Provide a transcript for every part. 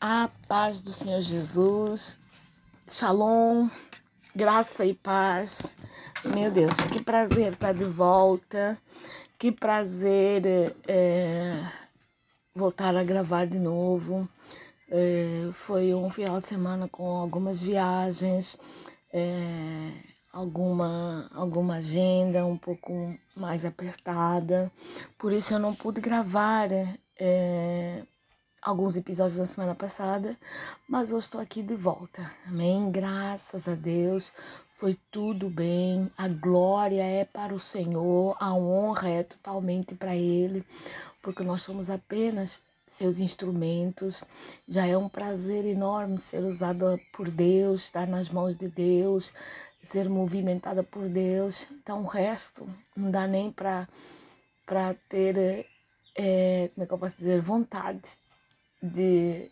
A paz do Senhor Jesus. Shalom. Graça e paz. Meu Deus, que prazer estar de volta. Que prazer é, voltar a gravar de novo. É, foi um final de semana com algumas viagens, é, alguma, alguma agenda um pouco mais apertada. Por isso eu não pude gravar. Alguns episódios na semana passada, mas hoje estou aqui de volta. Amém? Graças a Deus, foi tudo bem. A glória é para o Senhor, a honra é totalmente para Ele, porque nós somos apenas seus instrumentos. Já é um prazer enorme ser usada por Deus, estar nas mãos de Deus, ser movimentada por Deus. Então, o resto não dá nem para para ter, é, como é que eu posso dizer, vontade de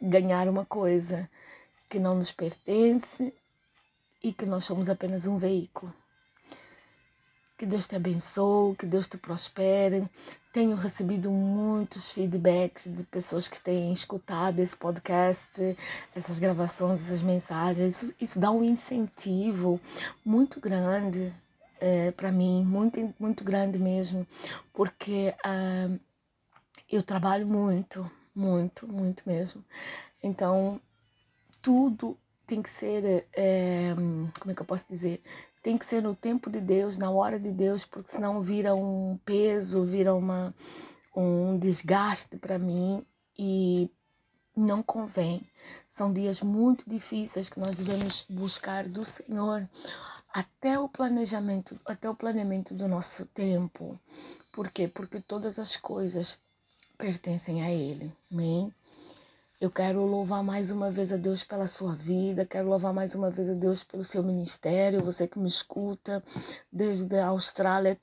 ganhar uma coisa que não nos pertence e que nós somos apenas um veículo. Que Deus te abençoe, que Deus te prospere. Tenho recebido muitos feedbacks de pessoas que têm escutado esse podcast, essas gravações, essas mensagens. Isso, isso dá um incentivo muito grande é, para mim, muito, muito grande mesmo, porque. Uh, eu trabalho muito, muito, muito mesmo. Então, tudo tem que ser, é, como é que eu posso dizer? Tem que ser no tempo de Deus, na hora de Deus, porque senão vira um peso, vira uma, um desgaste para mim e não convém. São dias muito difíceis que nós devemos buscar do Senhor até o planejamento, até o planeamento do nosso tempo. Por quê? Porque todas as coisas pertencem a Ele. Amém? Eu quero louvar mais uma vez a Deus pela sua vida, quero louvar mais uma vez a Deus pelo seu ministério, você que me escuta desde a Austrália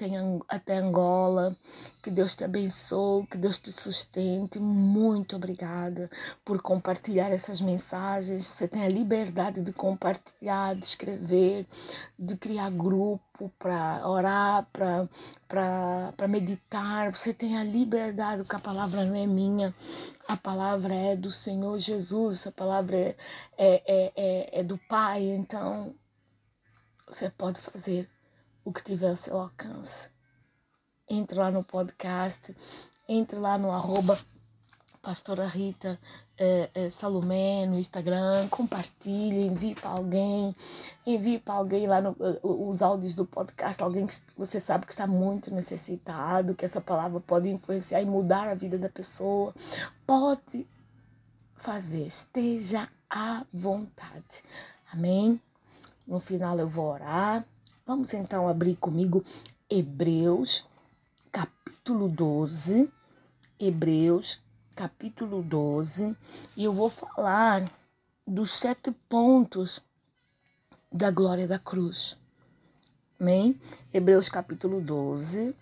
até, Angola. Que Deus te abençoe, que Deus te sustente. Muito obrigada por compartilhar essas mensagens. Você tem a liberdade de compartilhar, de escrever, de criar grupo para orar, para meditar. Você tem a liberdade, porque a palavra não é minha, a palavra é do Senhor Jesus, a palavra é, é, é, é, é do Pai. Então, você pode fazer o que tiver ao seu alcance entre lá no podcast, entre lá no arroba pastora Rita eh, eh, Salomé no Instagram, compartilhe, envie para alguém, envie para alguém lá no, os áudios do podcast, alguém que você sabe que está muito necessitado, que essa palavra pode influenciar e mudar a vida da pessoa. Pode fazer, esteja à vontade. Amém? No final eu vou orar. Vamos então abrir comigo Hebreus capítulo 12, Hebreus, capítulo 12, e eu vou falar dos sete pontos da glória da cruz. Amém? Hebreus capítulo 12,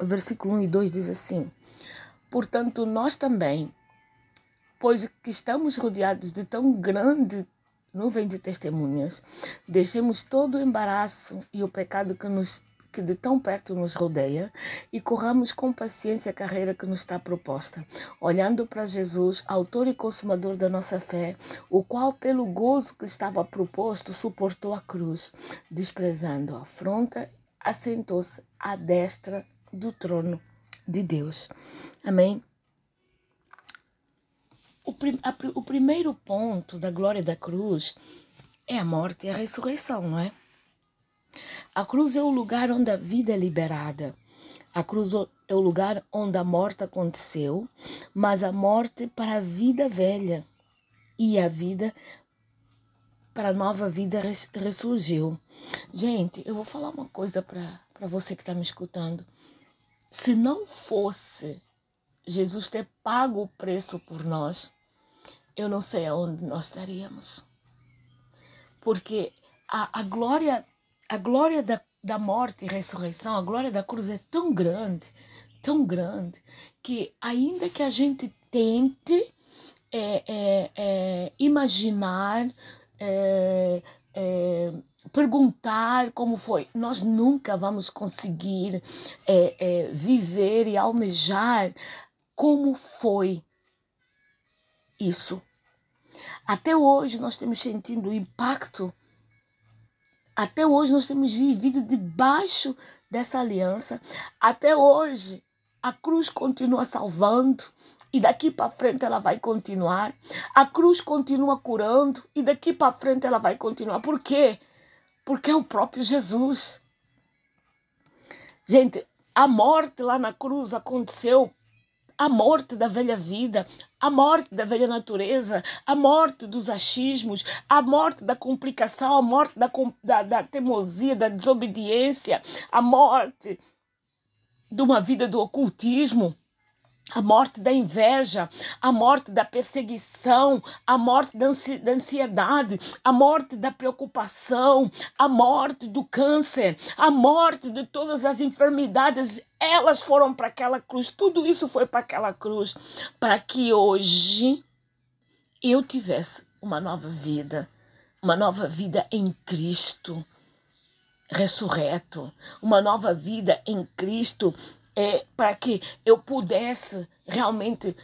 versículo 1 e 2 diz assim: Portanto, nós também, pois que estamos rodeados de tão grande nuvem de testemunhas, deixemos todo o embaraço e o pecado que nos que de tão perto nos rodeia e corramos com paciência a carreira que nos está proposta, olhando para Jesus, autor e consumador da nossa fé, o qual, pelo gozo que estava proposto, suportou a cruz, desprezando a afronta, assentou-se à destra do trono de Deus. Amém? O, prim, a, o primeiro ponto da glória da cruz é a morte e a ressurreição, não é? A cruz é o lugar onde a vida é liberada. A cruz é o lugar onde a morte aconteceu, mas a morte para a vida velha e a vida para a nova vida ressurgiu. Gente, eu vou falar uma coisa para você que está me escutando. Se não fosse Jesus ter pago o preço por nós, eu não sei aonde nós estaríamos. Porque a, a glória a glória da, da morte e ressurreição, a glória da cruz é tão grande, tão grande, que ainda que a gente tente é, é, é, imaginar, é, é, perguntar como foi, nós nunca vamos conseguir é, viver e almejar como foi isso. Até hoje nós temos sentido o impacto. Até hoje nós temos vivido debaixo dessa aliança. Até hoje a cruz continua salvando e daqui para frente ela vai continuar. A cruz continua curando e daqui para frente ela vai continuar. Por quê? Porque é o próprio Jesus. Gente, a morte lá na cruz aconteceu a morte da velha vida, a morte da velha natureza, a morte dos achismos, a morte da complicação, a morte da, da, da teimosia, da desobediência, a morte de uma vida do ocultismo a morte da inveja, a morte da perseguição, a morte da ansiedade, a morte da preocupação, a morte do câncer, a morte de todas as enfermidades, elas foram para aquela cruz. Tudo isso foi para aquela cruz para que hoje eu tivesse uma nova vida, uma nova vida em Cristo ressurreto, uma nova vida em Cristo é, para que eu pudesse realmente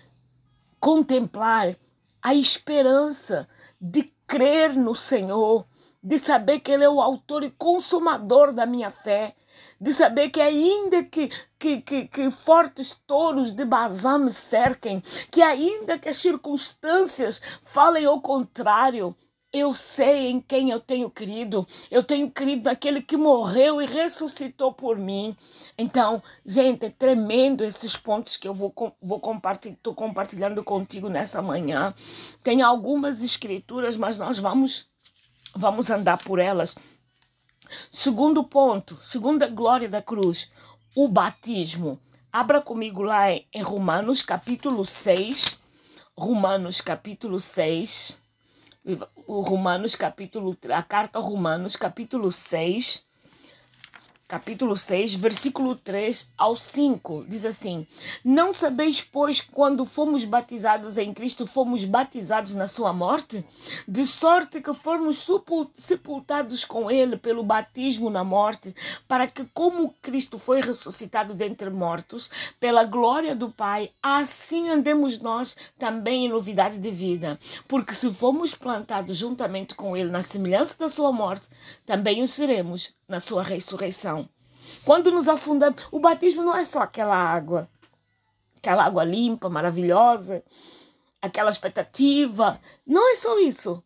contemplar a esperança de crer no Senhor, de saber que Ele é o autor e consumador da minha fé, de saber que ainda que, que, que, que fortes touros de Bazã me cerquem, que ainda que as circunstâncias falem ao contrário, eu sei em quem eu tenho crido. Eu tenho crido naquele que morreu e ressuscitou por mim. Então, gente, é tremendo esses pontos que eu vou, vou compartilhar, tô compartilhando contigo nessa manhã. Tem algumas escrituras, mas nós vamos, vamos andar por elas. Segundo ponto, segunda glória da cruz, o batismo. Abra comigo lá em Romanos capítulo 6. Romanos capítulo 6 o Romanos capítulo, a carta aos Romanos capítulo 6, capítulo 6, versículo 3 ao 5, diz assim: Não sabeis, pois, quando fomos batizados em Cristo, fomos batizados na sua morte? De sorte que fomos sepultados com ele pelo batismo na morte, para que, como Cristo foi ressuscitado dentre mortos, pela glória do Pai, assim andemos nós também em novidade de vida. Porque se fomos plantados juntamente com ele na semelhança da sua morte, também o seremos na sua ressurreição. Quando nos afundamos, o batismo não é só aquela água, aquela água limpa, maravilhosa, aquela expectativa. Não é só isso.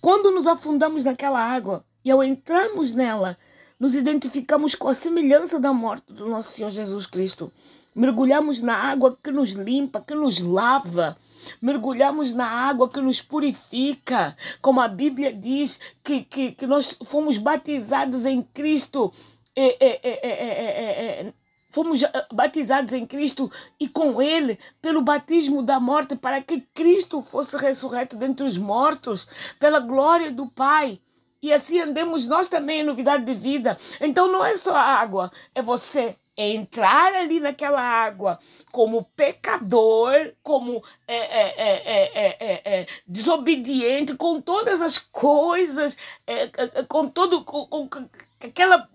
Quando nos afundamos naquela água e ao entrarmos nela, nos identificamos com a semelhança da morte do nosso Senhor Jesus Cristo. Mergulhamos na água que nos limpa, que nos lava mergulhamos na água que nos purifica, como a Bíblia diz que, que, que nós fomos batizados em Cristo. É, é, é, fomos batizados em Cristo e com Ele pelo batismo da morte, para que Cristo fosse ressurreto dentre os mortos, pela glória do Pai. E assim andemos nós também em novidade de vida. Então não é só a água, é você é entrar ali naquela água como pecador, como é, é, é, desobediente, com todas as coisas, com todo com, com aquela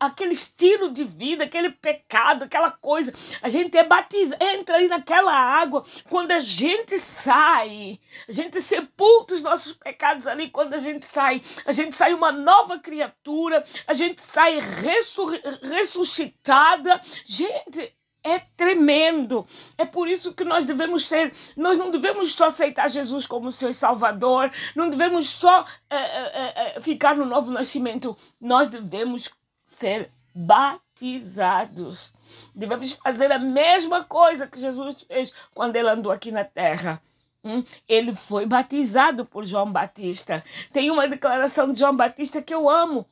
aquele estilo de vida, aquele pecado, aquela coisa. A gente é batizado, entra ali naquela água. Quando a gente sai, a gente sepulta os nossos pecados ali. Quando a gente sai, a gente sai uma nova criatura, a gente sai ressuscitada. Gente, é tremendo. É por isso que nós devemos ser, nós não devemos só aceitar Jesus como seu Salvador, não devemos só é, é, é, ficar no novo nascimento, nós devemos ser batizados. Devemos fazer a mesma coisa que Jesus fez quando ele andou aqui na terra. Hum? Ele foi batizado por João Batista. Tem uma declaração de João Batista que eu amo.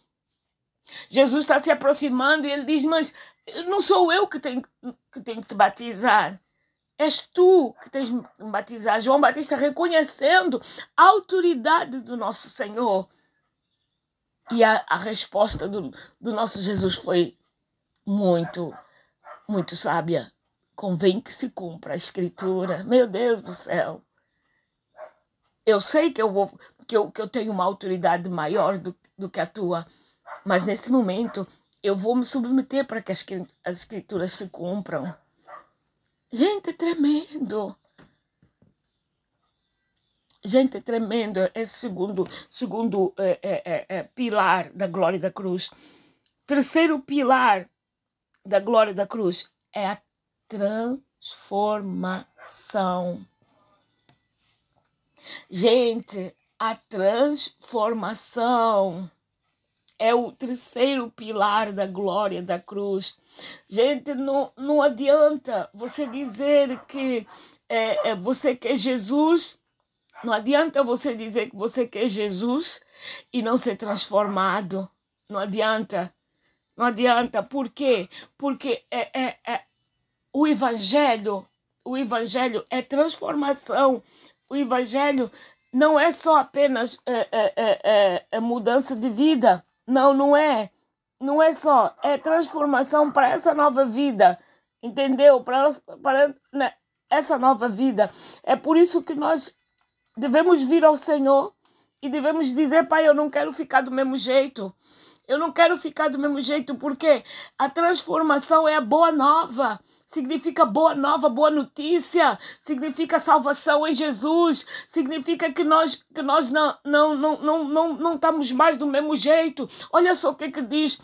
Jesus está se aproximando e ele diz: Mas não sou eu que tenho que, tenho que te batizar. És tu que tens me batizar. João Batista reconhecendo a autoridade do nosso Senhor. E a, a resposta do, do nosso Jesus foi muito, muito sábia. Convém que se cumpra a escritura. Meu Deus do céu. Eu sei que eu vou que eu, que eu tenho uma autoridade maior do, do que a tua, mas nesse momento eu vou me submeter para que as, as escrituras se cumpram. Gente, é tremendo. Gente, é tremendo esse segundo, segundo é, é, é, pilar da glória da cruz. Terceiro pilar da glória da cruz é a transformação. Gente, a transformação é o terceiro pilar da glória da cruz. Gente, não, não adianta você dizer que é, é, você quer Jesus, não adianta você dizer que você quer Jesus e não ser transformado. Não adianta. Não adianta. Por quê? Porque é, é, é, o Evangelho, o Evangelho é transformação. O Evangelho não é só apenas é, é, é, é, é mudança de vida. Não, não é. Não é só. É transformação para essa nova vida. Entendeu? Para, para né, essa nova vida. É por isso que nós devemos vir ao Senhor e devemos dizer: Pai, eu não quero ficar do mesmo jeito. Eu não quero ficar do mesmo jeito, porque a transformação é a boa nova significa boa nova, boa notícia, significa salvação em Jesus, significa que nós, que nós não, não, não, não, não, não estamos mais do mesmo jeito. Olha só o que, é que diz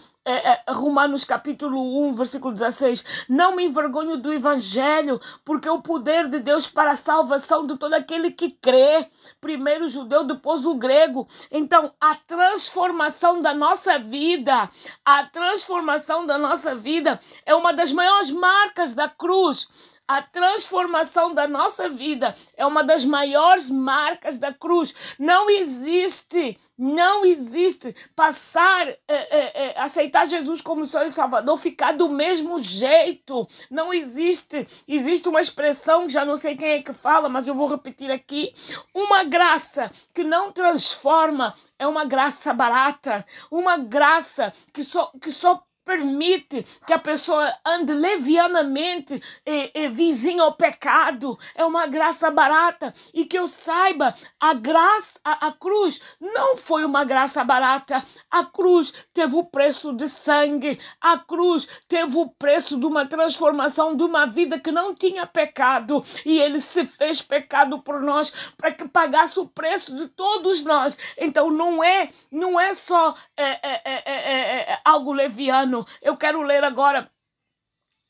Romanos capítulo 1, versículo 16. Não me envergonho do evangelho, porque é o poder de Deus para a salvação de todo aquele que crê. Primeiro o judeu, depois o grego. Então, a transformação da nossa vida, a transformação da nossa vida é uma das maiores marcas da cruz. A transformação da nossa vida é uma das maiores marcas da cruz. Não existe, não existe passar, é, é, é, aceitar Jesus como Senhor e Salvador, ficar do mesmo jeito. Não existe. Existe uma expressão, já não sei quem é que fala, mas eu vou repetir aqui. Uma graça que não transforma é uma graça barata. Uma graça que só, que só permite que a pessoa ande levianamente e, e ao pecado. É uma graça barata. E que eu saiba, a graça, a, a cruz não foi uma graça barata. A cruz teve o preço de sangue. A cruz teve o preço de uma transformação de uma vida que não tinha pecado. E ele se fez pecado por nós para que pagasse o preço de todos nós. Então não é, não é só é, é, é, é, é algo leviano eu quero ler agora.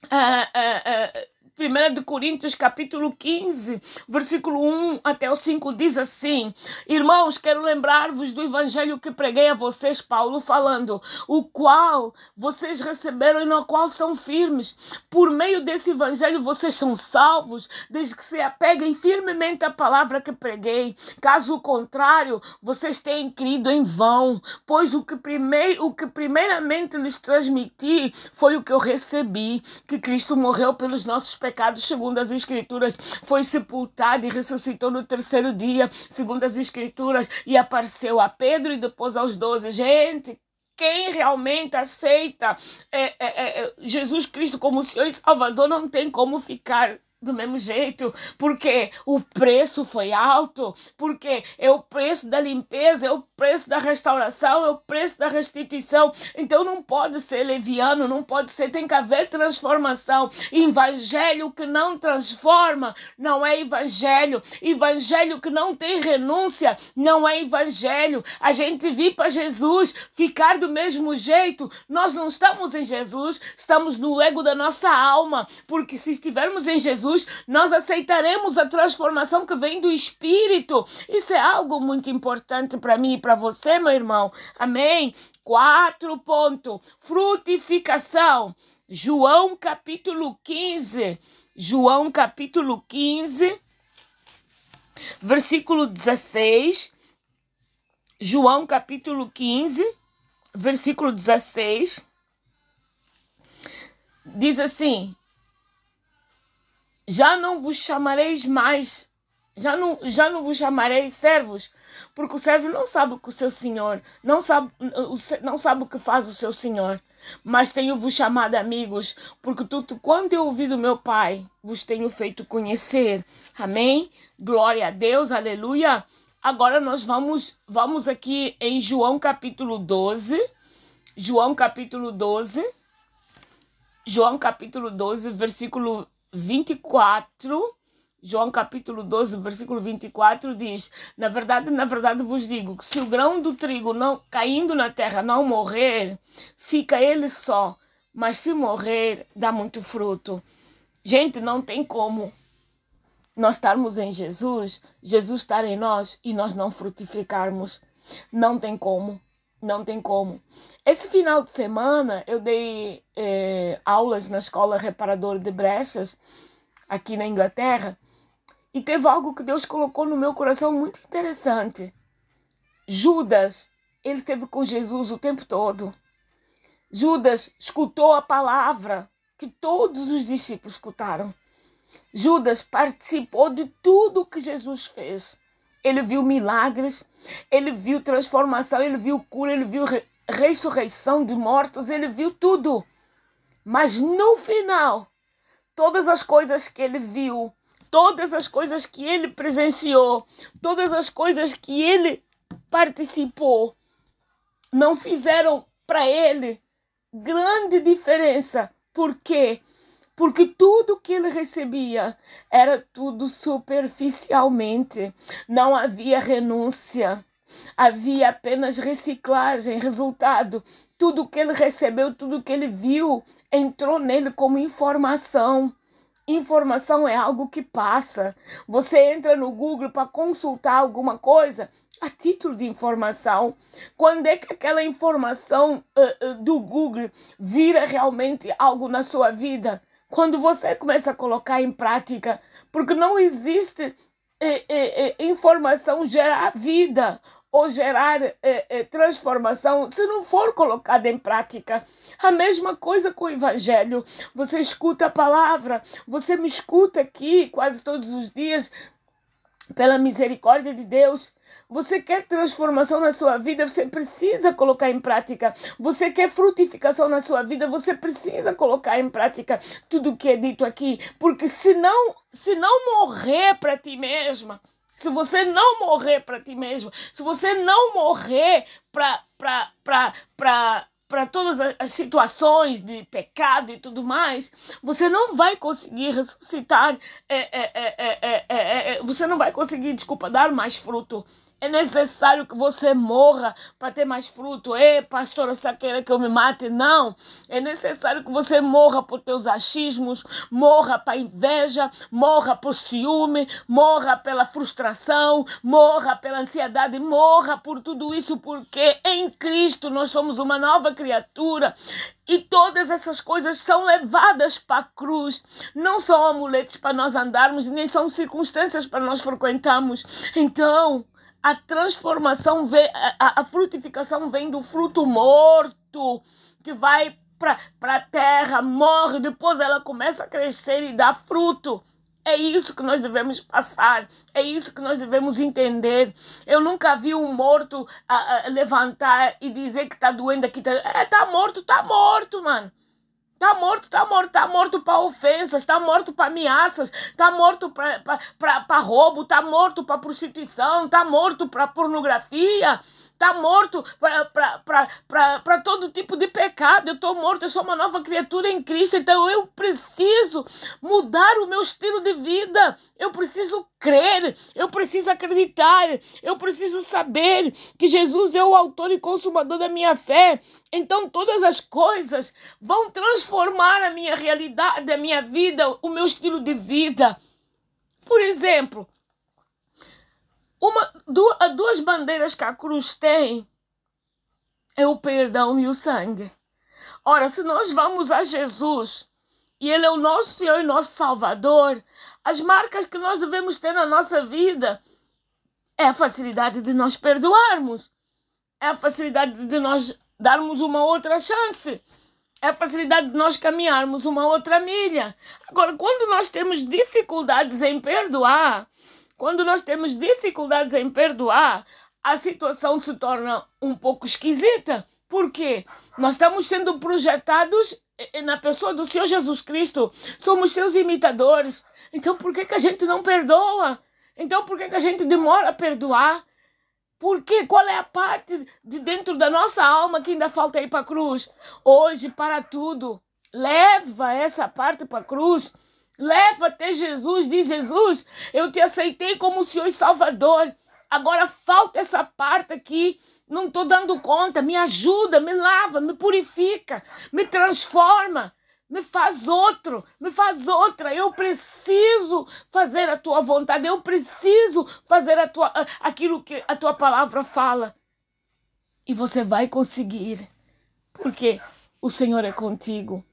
Uh, uh, uh, 1 de Coríntios capítulo 15, versículo 1 até o 5 diz assim: Irmãos, quero lembrar-vos do evangelho que preguei a vocês, Paulo falando, o qual vocês receberam e no qual estão firmes. Por meio desse evangelho vocês são salvos, desde que se apeguem firmemente à palavra que preguei. Caso contrário, vocês têm crido em vão, pois o que primeiro, o que primeiramente lhes transmiti foi o que eu recebi, que Cristo morreu pelos nossos pecados pecados, segundo as Escrituras, foi sepultado e ressuscitou no terceiro dia, segundo as Escrituras, e apareceu a Pedro e depois aos doze. Gente, quem realmente aceita é, é, é, é Jesus Cristo como Senhor e Salvador não tem como ficar do mesmo jeito, porque o preço foi alto, porque é o preço da limpeza, é o preço da restauração, é o preço da restituição. Então não pode ser leviano, não pode ser, tem que haver transformação. Evangelho que não transforma não é evangelho. Evangelho que não tem renúncia não é evangelho. A gente vir para Jesus, ficar do mesmo jeito, nós não estamos em Jesus, estamos no ego da nossa alma, porque se estivermos em Jesus, Jesus, nós aceitaremos a transformação que vem do Espírito. Isso é algo muito importante para mim e para você, meu irmão. Amém? Quatro ponto. Frutificação. João capítulo 15. João capítulo 15, versículo 16. João capítulo 15, versículo 16. Diz assim: já não vos chamareis mais, já não, já não vos chamareis servos, porque o servo não sabe o que o seu senhor, não sabe, não sabe o que faz o seu senhor, mas tenho-vos chamado amigos, porque tudo quanto eu ouvi do meu Pai, vos tenho feito conhecer. Amém? Glória a Deus, aleluia. Agora nós vamos, vamos aqui em João capítulo 12, João capítulo 12, João capítulo 12, versículo 24 João capítulo 12, versículo 24 diz: Na verdade, na verdade vos digo que se o grão do trigo não caindo na terra não morrer, fica ele só, mas se morrer, dá muito fruto. Gente, não tem como nós estarmos em Jesus, Jesus estar em nós e nós não frutificarmos. Não tem como. Não tem como. Esse final de semana eu dei eh, aulas na escola reparador de brechas aqui na Inglaterra e teve algo que Deus colocou no meu coração muito interessante. Judas, ele esteve com Jesus o tempo todo. Judas escutou a palavra que todos os discípulos escutaram. Judas participou de tudo que Jesus fez. Ele viu milagres, ele viu transformação, ele viu cura, ele viu re ressurreição de mortos, ele viu tudo. Mas no final, todas as coisas que ele viu, todas as coisas que ele presenciou, todas as coisas que ele participou, não fizeram para ele grande diferença. Por quê? Porque tudo que ele recebia era tudo superficialmente. Não havia renúncia, havia apenas reciclagem. Resultado: tudo que ele recebeu, tudo que ele viu, entrou nele como informação. Informação é algo que passa. Você entra no Google para consultar alguma coisa a título de informação. Quando é que aquela informação uh, uh, do Google vira realmente algo na sua vida? Quando você começa a colocar em prática, porque não existe é, é, é, informação gerar vida ou gerar transformação se não for colocada em prática. A mesma coisa com o Evangelho. Você escuta a palavra, você me escuta aqui quase todos os dias, pela misericórdia de Deus. Você quer transformação na sua vida, você precisa colocar em prática. Você quer frutificação na sua vida, você precisa colocar em prática tudo o que é dito aqui, porque se não, se não morrer para ti mesma, se você não morrer para ti mesma, se você não morrer para para para todas as situações de pecado e tudo mais, você não vai conseguir ressuscitar, é, é, é, você não vai conseguir, desculpa, dar mais fruto. É necessário que você morra para ter mais fruto. Ei, pastor, você quer que eu me mate? Não. É necessário que você morra por teus achismos, morra para inveja, morra por ciúme, morra pela frustração, morra pela ansiedade, morra por tudo isso, porque em Cristo nós somos uma nova criatura. E todas essas coisas são levadas para a cruz. Não são amuletos para nós andarmos, nem são circunstâncias para nós frequentarmos. Então, a transformação vem, a, a frutificação vem do fruto morto que vai para a terra, morre, depois ela começa a crescer e dar fruto. É isso que nós devemos passar, é isso que nós devemos entender. Eu nunca vi um morto a, a levantar e dizer que está doendo aqui. Tá, é, tá morto, tá morto, mano. Tá morto, tá morto, tá morto para ofensas, tá morto para ameaças, tá morto para roubo, tá morto para prostituição, tá morto para pornografia, tá morto para todo tipo de pecado. Eu estou morto, eu sou uma nova criatura em Cristo, então eu preciso mudar o meu estilo de vida. Eu preciso crer, eu preciso acreditar, eu preciso saber que Jesus é o autor e consumador da minha fé. Então todas as coisas vão transformar a minha realidade, a minha vida, o meu estilo de vida. Por exemplo, uma, duas, duas bandeiras que a cruz tem é o perdão e o sangue. Ora, se nós vamos a Jesus e Ele é o nosso Senhor e nosso Salvador, as marcas que nós devemos ter na nossa vida é a facilidade de nós perdoarmos, é a facilidade de nós darmos uma outra chance, é a facilidade de nós caminharmos uma outra milha. Agora, quando nós temos dificuldades em perdoar, quando nós temos dificuldades em perdoar, a situação se torna um pouco esquisita. Por quê? Nós estamos sendo projetados na pessoa do Senhor Jesus Cristo. Somos seus imitadores. Então por que, que a gente não perdoa? Então por que, que a gente demora a perdoar? Por quê? Qual é a parte de dentro da nossa alma que ainda falta ir para a cruz? Hoje, para tudo, leva essa parte para a cruz Leva até Jesus, diz Jesus, eu te aceitei como Senhor e Salvador. Agora falta essa parte aqui. Não estou dando conta. Me ajuda, me lava, me purifica, me transforma, me faz outro, me faz outra. Eu preciso fazer a tua vontade. Eu preciso fazer a tua, aquilo que a tua palavra fala. E você vai conseguir. Porque o Senhor é contigo.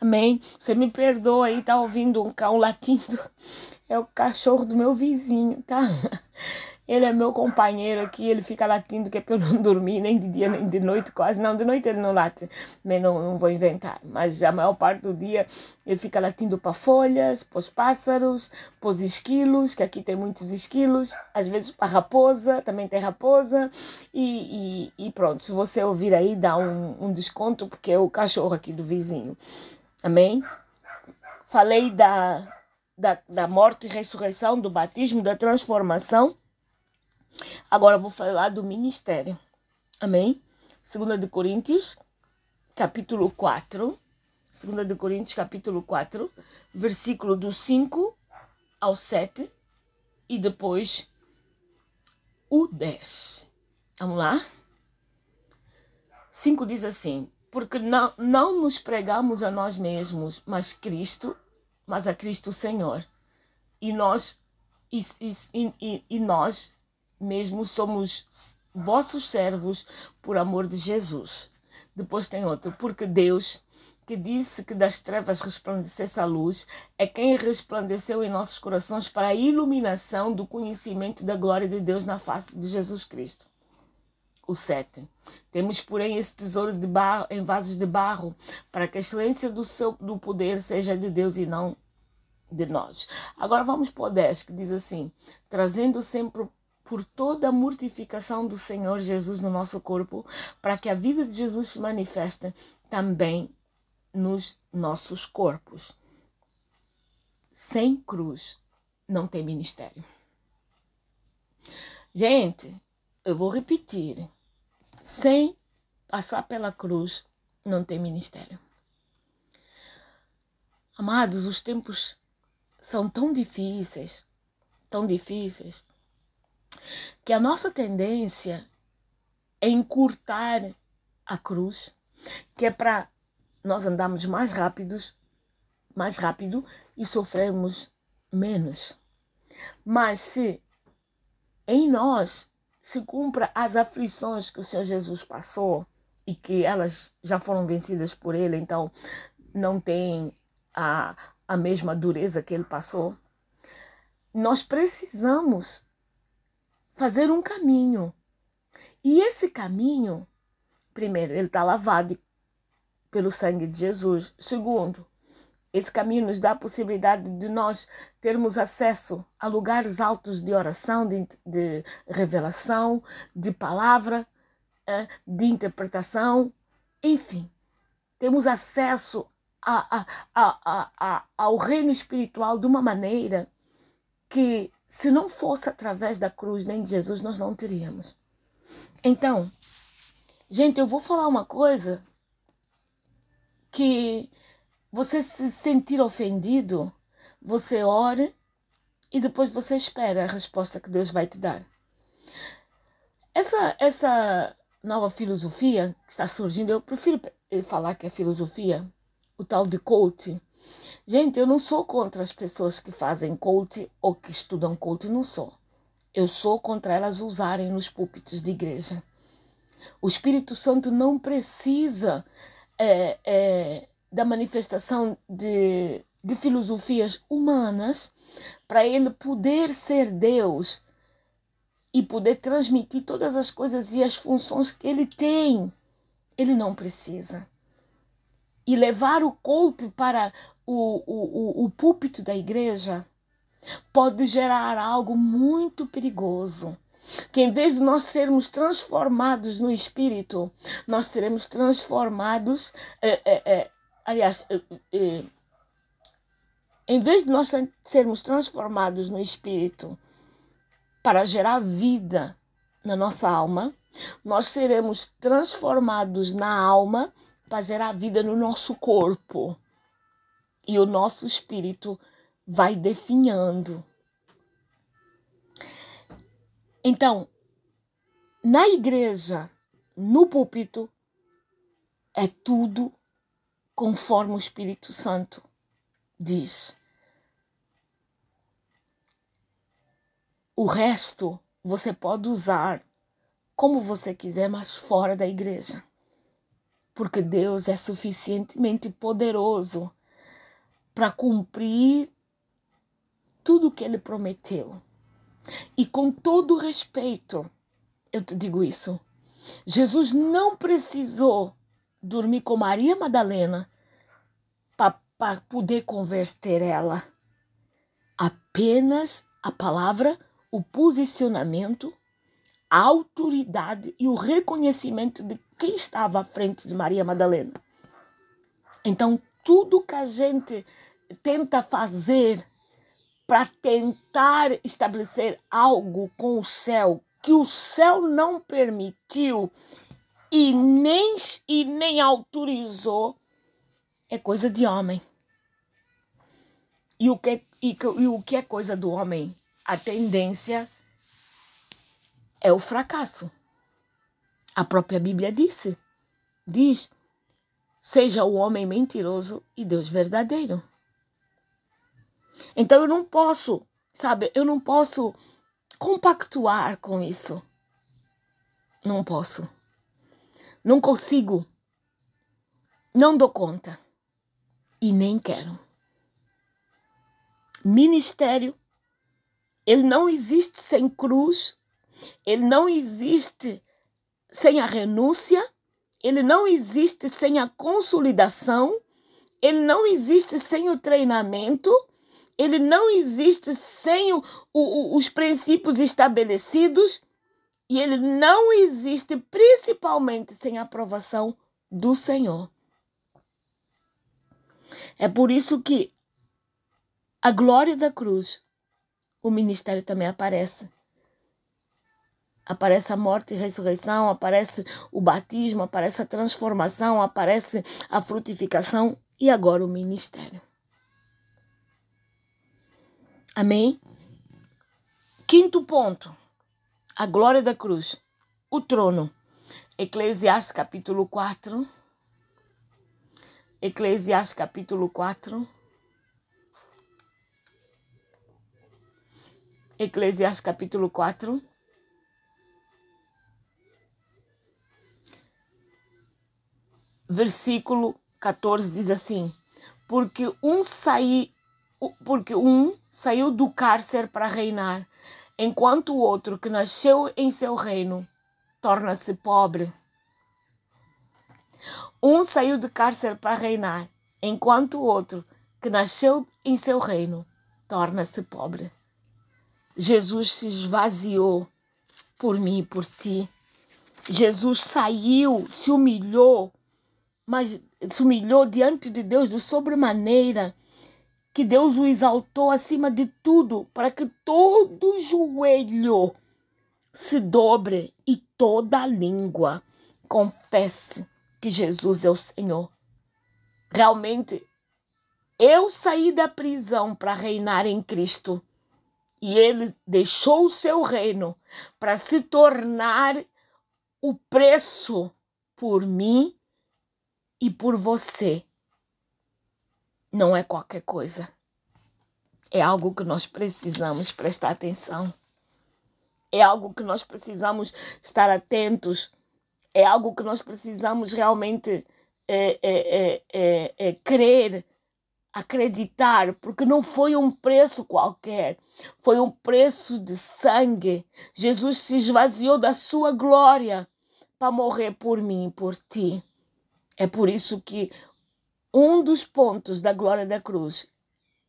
Amém? Você me perdoa aí, tá ouvindo um cão latindo. É o cachorro do meu vizinho, tá? Ele é meu companheiro aqui, ele fica latindo que é para eu não dormir nem de dia nem de noite quase. Não, de noite ele não late, mas não, não vou inventar. Mas a maior parte do dia ele fica latindo para folhas, para os pássaros, para os esquilos, que aqui tem muitos esquilos, às vezes para raposa, também tem raposa. E, e, e, pronto, se você ouvir aí, dá um, um desconto, porque é o cachorro aqui do vizinho. Amém? Falei da, da, da morte e ressurreição, do batismo, da transformação. Agora vou falar do ministério. Amém? 2 de Coríntios, capítulo 4. 2 de Coríntios, capítulo 4, versículo do 5 ao 7 e depois o 10. Vamos lá? 5 diz assim: Porque não, não nos pregamos a nós mesmos, mas Cristo, mas a Cristo Senhor. E nós, e, e, e, e nós mesmo somos vossos servos por amor de Jesus. Depois tem outro, porque Deus, que disse que das trevas resplandecesse a luz, é quem resplandeceu em nossos corações para a iluminação do conhecimento da glória de Deus na face de Jesus Cristo. O 7. Temos, porém, esse tesouro de barro, em vasos de barro, para que a excelência do, seu, do poder seja de Deus e não de nós. Agora vamos para o 10, que diz assim: trazendo sempre por toda a mortificação do Senhor Jesus no nosso corpo, para que a vida de Jesus se manifeste também nos nossos corpos. Sem cruz não tem ministério. Gente, eu vou repetir. Sem passar pela cruz não tem ministério. Amados, os tempos são tão difíceis, tão difíceis, que a nossa tendência é encurtar a cruz, que é para nós andarmos mais rápidos, mais rápido e sofrermos menos. Mas se em nós se cumpra as aflições que o Senhor Jesus passou e que elas já foram vencidas por ele, então não tem a, a mesma dureza que ele passou, nós precisamos fazer um caminho. E esse caminho, primeiro, ele está lavado pelo sangue de Jesus. Segundo, esse caminho nos dá a possibilidade de nós termos acesso a lugares altos de oração, de, de revelação, de palavra, eh, de interpretação, enfim, temos acesso a, a, a, ao reino espiritual de uma maneira que se não fosse através da cruz nem de Jesus, nós não teríamos. Então, gente, eu vou falar uma coisa que você se sentir ofendido, você ore e depois você espera a resposta que Deus vai te dar. Essa, essa nova filosofia que está surgindo, eu prefiro falar que é filosofia, o tal de coaching, Gente, eu não sou contra as pessoas que fazem coach ou que estudam coach, não sou. Eu sou contra elas usarem nos púlpitos de igreja. O Espírito Santo não precisa é, é, da manifestação de, de filosofias humanas para ele poder ser Deus e poder transmitir todas as coisas e as funções que ele tem. Ele não precisa. E levar o culto para o, o, o, o púlpito da igreja pode gerar algo muito perigoso. Que em vez de nós sermos transformados no espírito, nós seremos transformados. É, é, é, aliás, em vez de nós sermos transformados no espírito para gerar vida na nossa alma, nós seremos transformados na alma para gerar vida no nosso corpo e o nosso espírito vai definhando. Então, na igreja, no púlpito, é tudo conforme o Espírito Santo diz. O resto você pode usar como você quiser, mas fora da igreja. Porque Deus é suficientemente poderoso para cumprir tudo o que ele prometeu. E com todo respeito, eu te digo isso. Jesus não precisou dormir com Maria Madalena para poder converter ela. Apenas a palavra, o posicionamento, a autoridade e o reconhecimento de quem estava à frente de Maria Madalena. Então, tudo que a gente tenta fazer para tentar estabelecer algo com o céu que o céu não permitiu e nem, e nem autorizou é coisa de homem. E o, que, e, e o que é coisa do homem? A tendência é o fracasso. A própria Bíblia disse, diz, seja o homem mentiroso e Deus verdadeiro. Então eu não posso, sabe, eu não posso compactuar com isso. Não posso. Não consigo. Não dou conta. E nem quero. Ministério, ele não existe sem cruz, ele não existe sem a renúncia, ele não existe sem a consolidação, ele não existe sem o treinamento, ele não existe sem o, o, os princípios estabelecidos. E ele não existe principalmente sem a aprovação do Senhor. É por isso que a glória da cruz, o ministério também aparece. Aparece a morte e ressurreição, aparece o batismo, aparece a transformação, aparece a frutificação e agora o ministério. Amém? Quinto ponto. A glória da cruz. O trono. Eclesiastes capítulo 4. Eclesiastes capítulo 4. Eclesiastes capítulo 4. Versículo 14 diz assim: Porque um sair porque um saiu do cárcere para reinar, enquanto o outro que nasceu em seu reino torna-se pobre. Um saiu do cárcere para reinar, enquanto o outro que nasceu em seu reino torna-se pobre. Jesus se esvaziou por mim e por ti. Jesus saiu, se humilhou, mas se humilhou diante de Deus de sobremaneira que Deus o exaltou acima de tudo, para que todo joelho se dobre e toda língua confesse que Jesus é o Senhor. Realmente, eu saí da prisão para reinar em Cristo e ele deixou o seu reino para se tornar o preço por mim e por você não é qualquer coisa. É algo que nós precisamos prestar atenção. É algo que nós precisamos estar atentos. É algo que nós precisamos realmente é, é, é, crer, acreditar, porque não foi um preço qualquer, foi um preço de sangue. Jesus se esvaziou da sua glória para morrer por mim e por ti. É por isso que um dos pontos da glória da cruz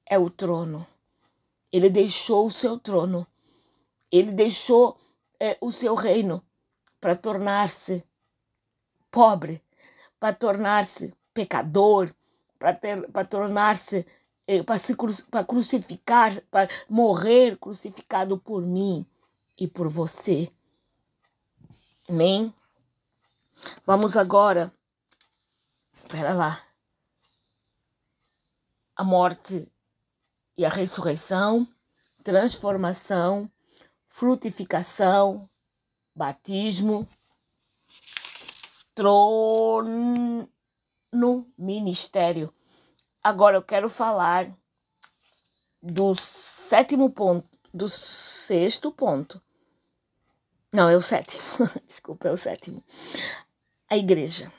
é o trono. Ele deixou o seu trono, ele deixou é, o seu reino para tornar-se pobre, para tornar-se pecador, para tornar-se, é, para se para crucificar, para morrer crucificado por mim e por você. Amém? Vamos agora. Espera lá a morte e a ressurreição, transformação, frutificação, batismo, trono, ministério. Agora eu quero falar do sétimo ponto, do sexto ponto. Não, é o sétimo. Desculpa, é o sétimo. A igreja.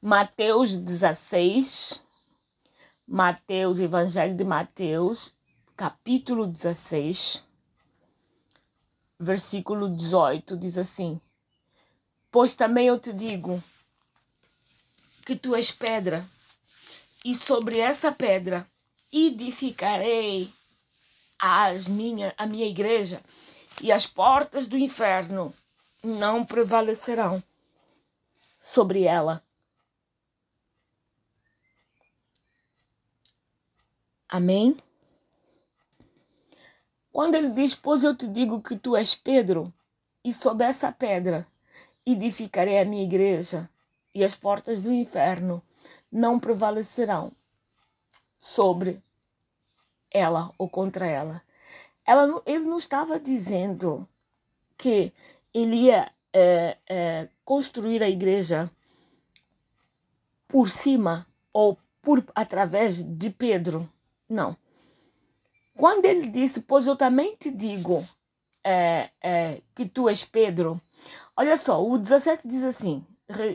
Mateus 16, Mateus, Evangelho de Mateus, capítulo 16, versículo 18, diz assim: Pois também eu te digo que tu és pedra, e sobre essa pedra edificarei as minha, a minha igreja, e as portas do inferno não prevalecerão sobre ela. Amém? Quando ele diz, pois eu te digo que tu és Pedro, e sob essa pedra edificarei a minha igreja, e as portas do inferno não prevalecerão sobre ela ou contra ela. ela ele não estava dizendo que ele ia é, é, construir a igreja por cima ou por através de Pedro. Não. Quando ele disse, pois eu também te digo é, que tu és Pedro, olha só, o 17 diz assim: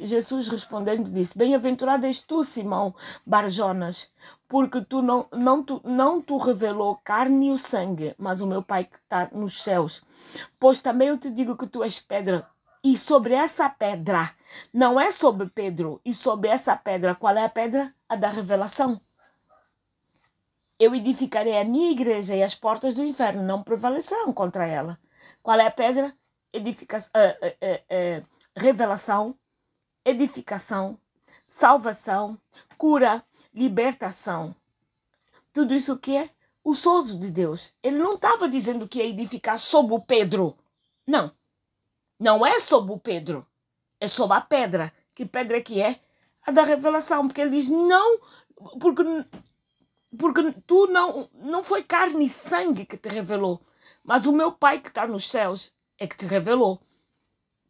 Jesus respondendo disse: Bem-aventurado és tu, Simão Barjonas, porque tu não, não, tu, não tu revelou carne e o sangue, mas o meu Pai que está nos céus. Pois também eu te digo que tu és pedra, e sobre essa pedra, não é sobre Pedro, e sobre essa pedra, qual é a pedra? A da revelação. Eu edificarei a minha igreja e as portas do inferno não prevalecerão contra ela. Qual é a pedra? Edificação, uh, uh, uh, revelação, edificação, salvação, cura, libertação. Tudo isso que é o sozo de Deus. Ele não estava dizendo que ia edificar sobre o Pedro. Não. Não é sobre o Pedro. É sobre a pedra. Que pedra que é? A da revelação. Porque ele diz, não, porque porque tu não, não foi carne e sangue que te revelou, mas o meu Pai que está nos céus é que te revelou.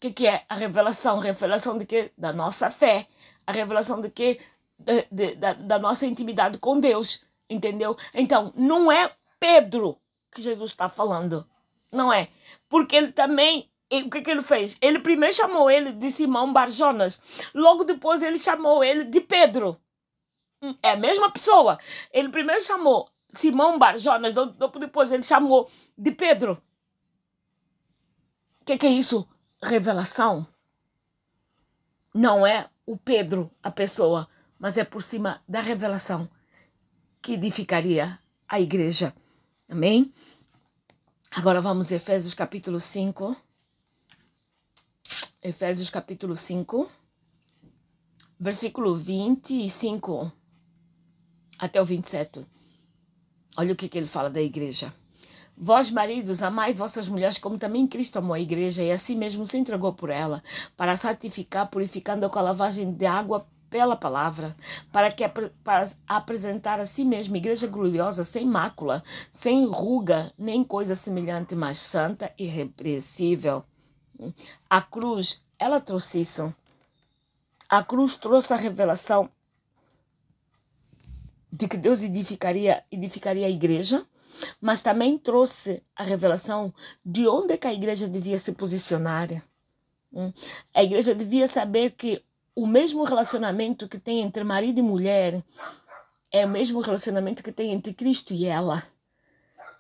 Que, que é a revelação? Revelação de quê? Da nossa fé. A revelação de quê? De, de, da, da nossa intimidade com Deus. Entendeu? Então, não é Pedro que Jesus está falando. Não é. Porque ele também o que, que ele fez? Ele primeiro chamou ele de Simão Barjonas, logo depois ele chamou ele de Pedro. É a mesma pessoa. Ele primeiro chamou Simão Barjonas, depois ele chamou de Pedro. O que, que é isso? Revelação. Não é o Pedro a pessoa, mas é por cima da revelação que edificaria a igreja. Amém? Agora vamos a Efésios capítulo 5. Efésios capítulo 5, versículo 25 até o 27. Olha o que, que ele fala da igreja. Vós, maridos, amai vossas mulheres como também Cristo amou a igreja e assim mesmo se entregou por ela, para santificar, purificando com a lavagem de água pela palavra, para que para apresentar a si mesmo igreja gloriosa, sem mácula, sem ruga, nem coisa semelhante, mas santa e repreensível. A cruz, ela trouxe isso. A cruz trouxe a revelação de que Deus edificaria, edificaria a igreja, mas também trouxe a revelação de onde é que a igreja devia se posicionar. Hum? A igreja devia saber que o mesmo relacionamento que tem entre marido e mulher é o mesmo relacionamento que tem entre Cristo e ela.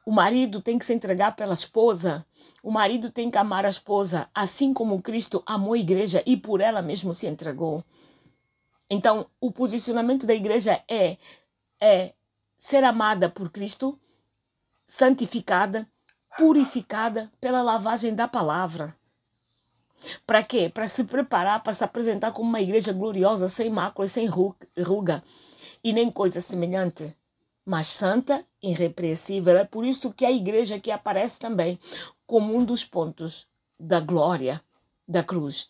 O marido tem que se entregar pela esposa. O marido tem que amar a esposa, assim como Cristo amou a igreja e por ela mesmo se entregou. Então, o posicionamento da igreja é é ser amada por Cristo, santificada, purificada pela lavagem da palavra. Para quê? Para se preparar para se apresentar como uma igreja gloriosa, sem mácula, sem ruga e nem coisa semelhante, mas santa, irrepreensível. É por isso que a igreja aqui aparece também como um dos pontos da glória da cruz.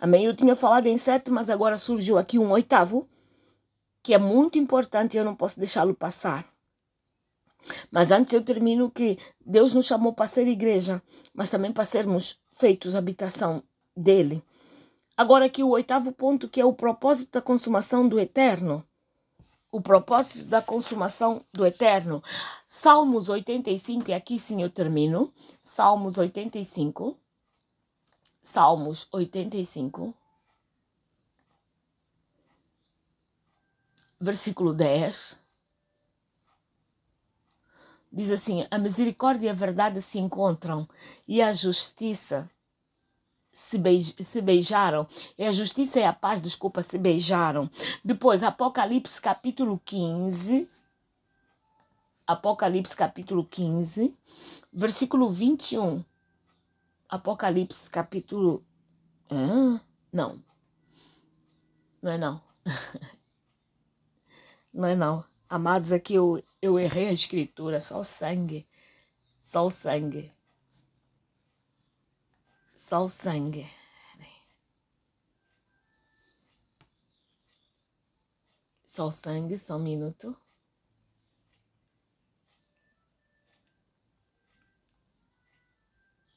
Amém? Eu tinha falado em sete, mas agora surgiu aqui um oitavo, que é muito importante e eu não posso deixá-lo passar. Mas antes eu termino que Deus nos chamou para ser igreja, mas também para sermos feitos habitação dele. Agora aqui o oitavo ponto, que é o propósito da consumação do eterno. O propósito da consumação do eterno. Salmos 85, e aqui sim eu termino. Salmos 85. Salmos 85. Versículo 10 diz assim: a misericórdia e a verdade se encontram e a justiça se, beij se beijaram. E a justiça e a paz, desculpa, se beijaram. Depois, Apocalipse capítulo 15. Apocalipse capítulo 15, versículo 21. Apocalipse capítulo. Não. Não é não. não é não. Amados, aqui eu, eu errei a escritura, só o sangue. Só o sangue. Só o sangue. Só o sangue, só um minuto.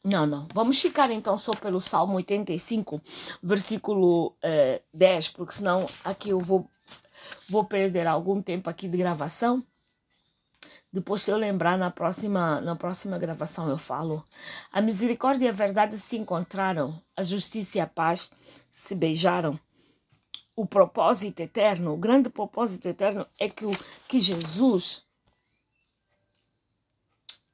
Não, não. Vamos ficar então só pelo Salmo 85, versículo eh, 10, porque senão aqui eu vou, vou perder algum tempo aqui de gravação. Depois, se eu lembrar, na próxima, na próxima gravação eu falo. A misericórdia e a verdade se encontraram, a justiça e a paz se beijaram. O propósito eterno, o grande propósito eterno é que, o, que Jesus,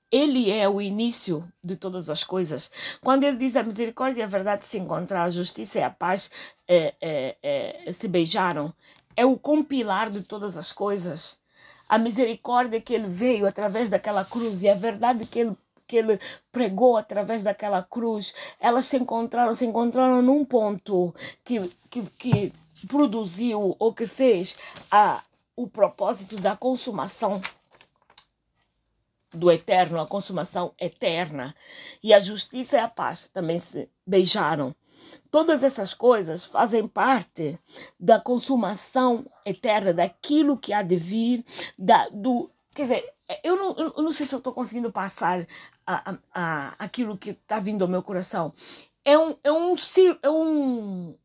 ele é o início de todas as coisas. Quando ele diz a misericórdia e a verdade se encontraram, a justiça e a paz é, é, é, se beijaram, é o compilar de todas as coisas a misericórdia que ele veio através daquela cruz e a verdade que ele que ele pregou através daquela cruz, elas se encontraram, se encontraram num ponto que, que, que produziu ou que fez a, o propósito da consumação do eterno, a consumação eterna. E a justiça e a paz também se beijaram. Todas essas coisas fazem parte da consumação eterna, daquilo que há de vir, da, do, quer dizer, eu não, eu não sei se eu estou conseguindo passar a, a, a, aquilo que está vindo ao meu coração. É um, é, um, é, um,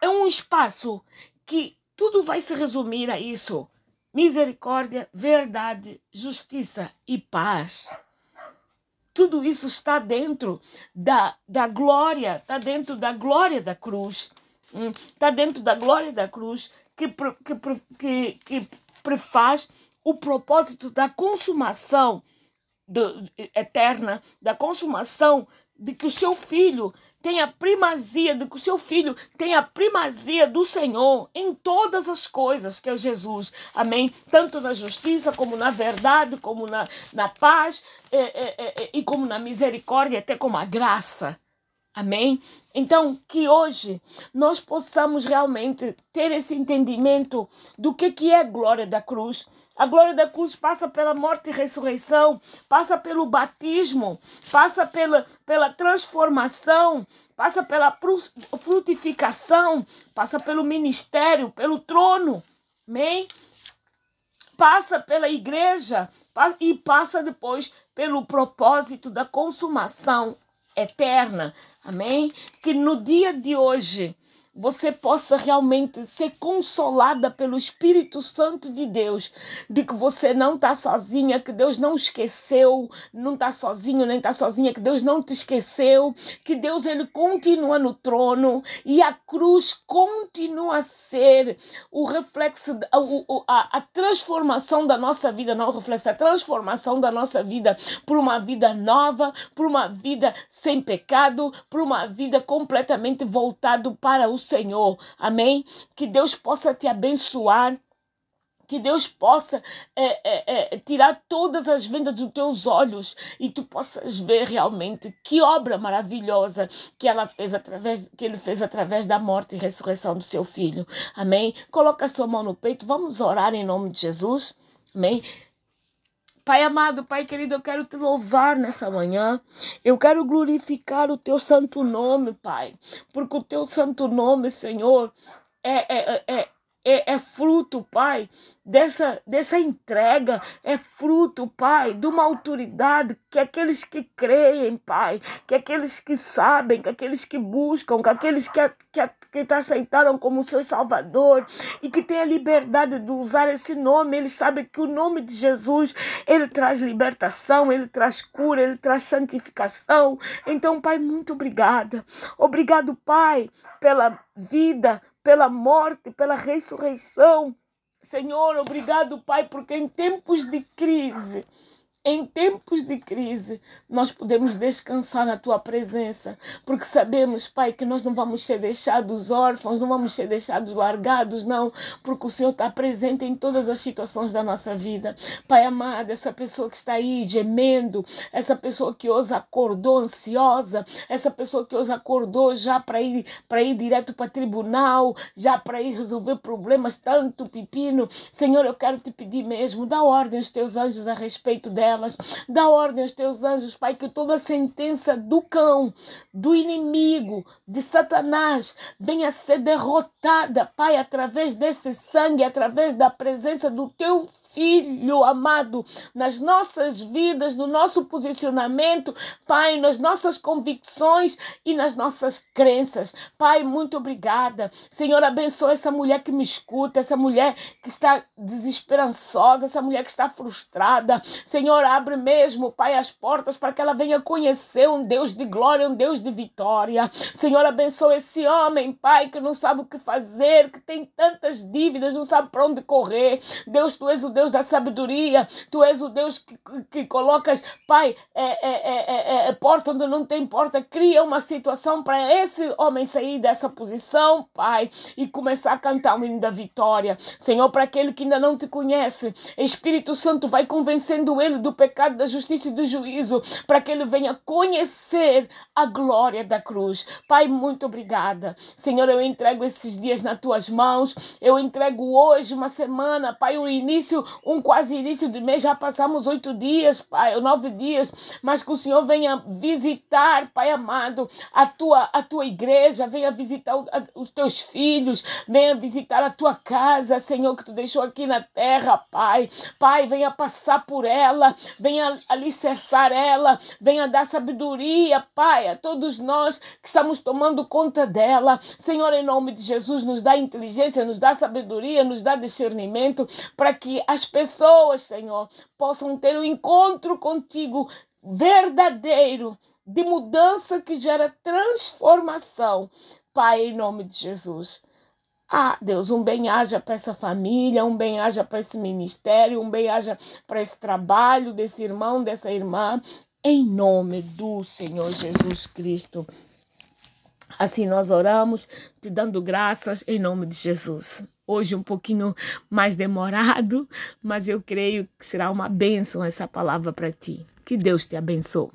é um espaço que tudo vai se resumir a isso: misericórdia, verdade, justiça e paz tudo isso está dentro da, da glória, está dentro da glória da cruz, está hum, dentro da glória da cruz que, que, que, que prefaz o propósito da consumação do, eterna, da consumação de que o seu filho tem a primazia, de que o seu filho tem a primazia do Senhor em todas as coisas, que é Jesus. Amém? Tanto na justiça, como na verdade, como na, na paz, e, e, e, e como na misericórdia, até como a graça. Amém? Então, que hoje nós possamos realmente ter esse entendimento do que, que é a glória da cruz. A glória da cruz passa pela morte e ressurreição, passa pelo batismo, passa pela, pela transformação, passa pela frutificação, passa pelo ministério, pelo trono. Amém? Passa pela igreja e passa depois pelo propósito da consumação eterna. Amém? Que no dia de hoje você possa realmente ser consolada pelo Espírito Santo de Deus, de que você não está sozinha, que Deus não esqueceu, não está sozinho nem está sozinha, que Deus não te esqueceu, que Deus ele continua no trono e a cruz continua a ser o reflexo, a, a, a transformação da nossa vida, não o reflexo, a transformação da nossa vida por uma vida nova, por uma vida sem pecado, por uma vida completamente voltado para o Senhor. Amém? Que Deus possa te abençoar que Deus possa é, é, é, tirar todas as vendas dos teus olhos e tu possas ver realmente que obra maravilhosa que ela fez através que ele fez através da morte e ressurreição do seu filho. Amém. Coloca a sua mão no peito. Vamos orar em nome de Jesus. Amém. Pai amado, Pai querido, eu quero te louvar nessa manhã. Eu quero glorificar o teu santo nome, Pai. Porque o teu santo nome, Senhor, é, é, é, é, é fruto, Pai, dessa, dessa entrega, é fruto, Pai, de uma autoridade que aqueles que creem, Pai, que aqueles que sabem, que aqueles que buscam, que aqueles que, que, que te aceitaram como seu Salvador e que têm a liberdade de usar esse nome, eles sabem que o nome de Jesus, ele traz libertação, ele traz cura, ele traz santificação. Então, Pai, muito obrigada. Obrigado, Pai, pela vida, pela morte, pela ressurreição Senhor, obrigado, Pai, porque em tempos de crise, em tempos de crise, nós podemos descansar na tua presença, porque sabemos, Pai, que nós não vamos ser deixados órfãos, não vamos ser deixados largados, não, porque o Senhor está presente em todas as situações da nossa vida. Pai amado, essa pessoa que está aí gemendo, essa pessoa que hoje acordou ansiosa, essa pessoa que hoje acordou já para ir, para ir direto para tribunal, já para ir resolver problemas, tanto pepino. Senhor, eu quero te pedir mesmo, dá ordem aos teus anjos a respeito dela delas. Dá ordem aos teus anjos, Pai, que toda sentença do cão, do inimigo, de Satanás, venha ser derrotada, Pai, através desse sangue, através da presença do teu Filho amado, nas nossas vidas, no nosso posicionamento, Pai, nas nossas convicções e nas nossas crenças. Pai, muito obrigada. Senhor, abençoa essa mulher que me escuta, essa mulher que está desesperançosa, essa mulher que está frustrada. Senhor, abre mesmo, Pai, as portas para que ela venha conhecer um Deus de glória, um Deus de vitória. Senhor, abençoa esse homem, Pai, que não sabe o que fazer, que tem tantas dívidas, não sabe para onde correr. Deus, tu és o Deus da sabedoria, tu és o Deus que, que colocas, Pai, é, é, é, é, porta onde não tem porta, cria uma situação para esse homem sair dessa posição, Pai, e começar a cantar o hino da vitória. Senhor, para aquele que ainda não te conhece, Espírito Santo vai convencendo ele do pecado, da justiça e do juízo, para que ele venha conhecer a glória da cruz. Pai, muito obrigada. Senhor, eu entrego esses dias nas tuas mãos, eu entrego hoje uma semana, Pai, o início um quase início de mês, já passamos oito dias, Pai, nove dias, mas que o Senhor venha visitar, Pai amado, a tua, a tua igreja, venha visitar os teus filhos, venha visitar a tua casa, Senhor, que tu deixou aqui na terra, Pai. Pai, venha passar por ela, venha alicerçar ela, venha dar sabedoria, Pai, a todos nós que estamos tomando conta dela. Senhor, em nome de Jesus, nos dá inteligência, nos dá sabedoria, nos dá discernimento para que as pessoas, Senhor, possam ter um encontro contigo verdadeiro, de mudança que gera transformação. Pai, em nome de Jesus. Ah, Deus, um bem-aja para essa família, um bem-aja para esse ministério, um bem-aja para esse trabalho desse irmão, dessa irmã, em nome do Senhor Jesus Cristo. Assim nós oramos, te dando graças em nome de Jesus hoje um pouquinho mais demorado, mas eu creio que será uma bênção essa palavra para ti. Que Deus te abençoe.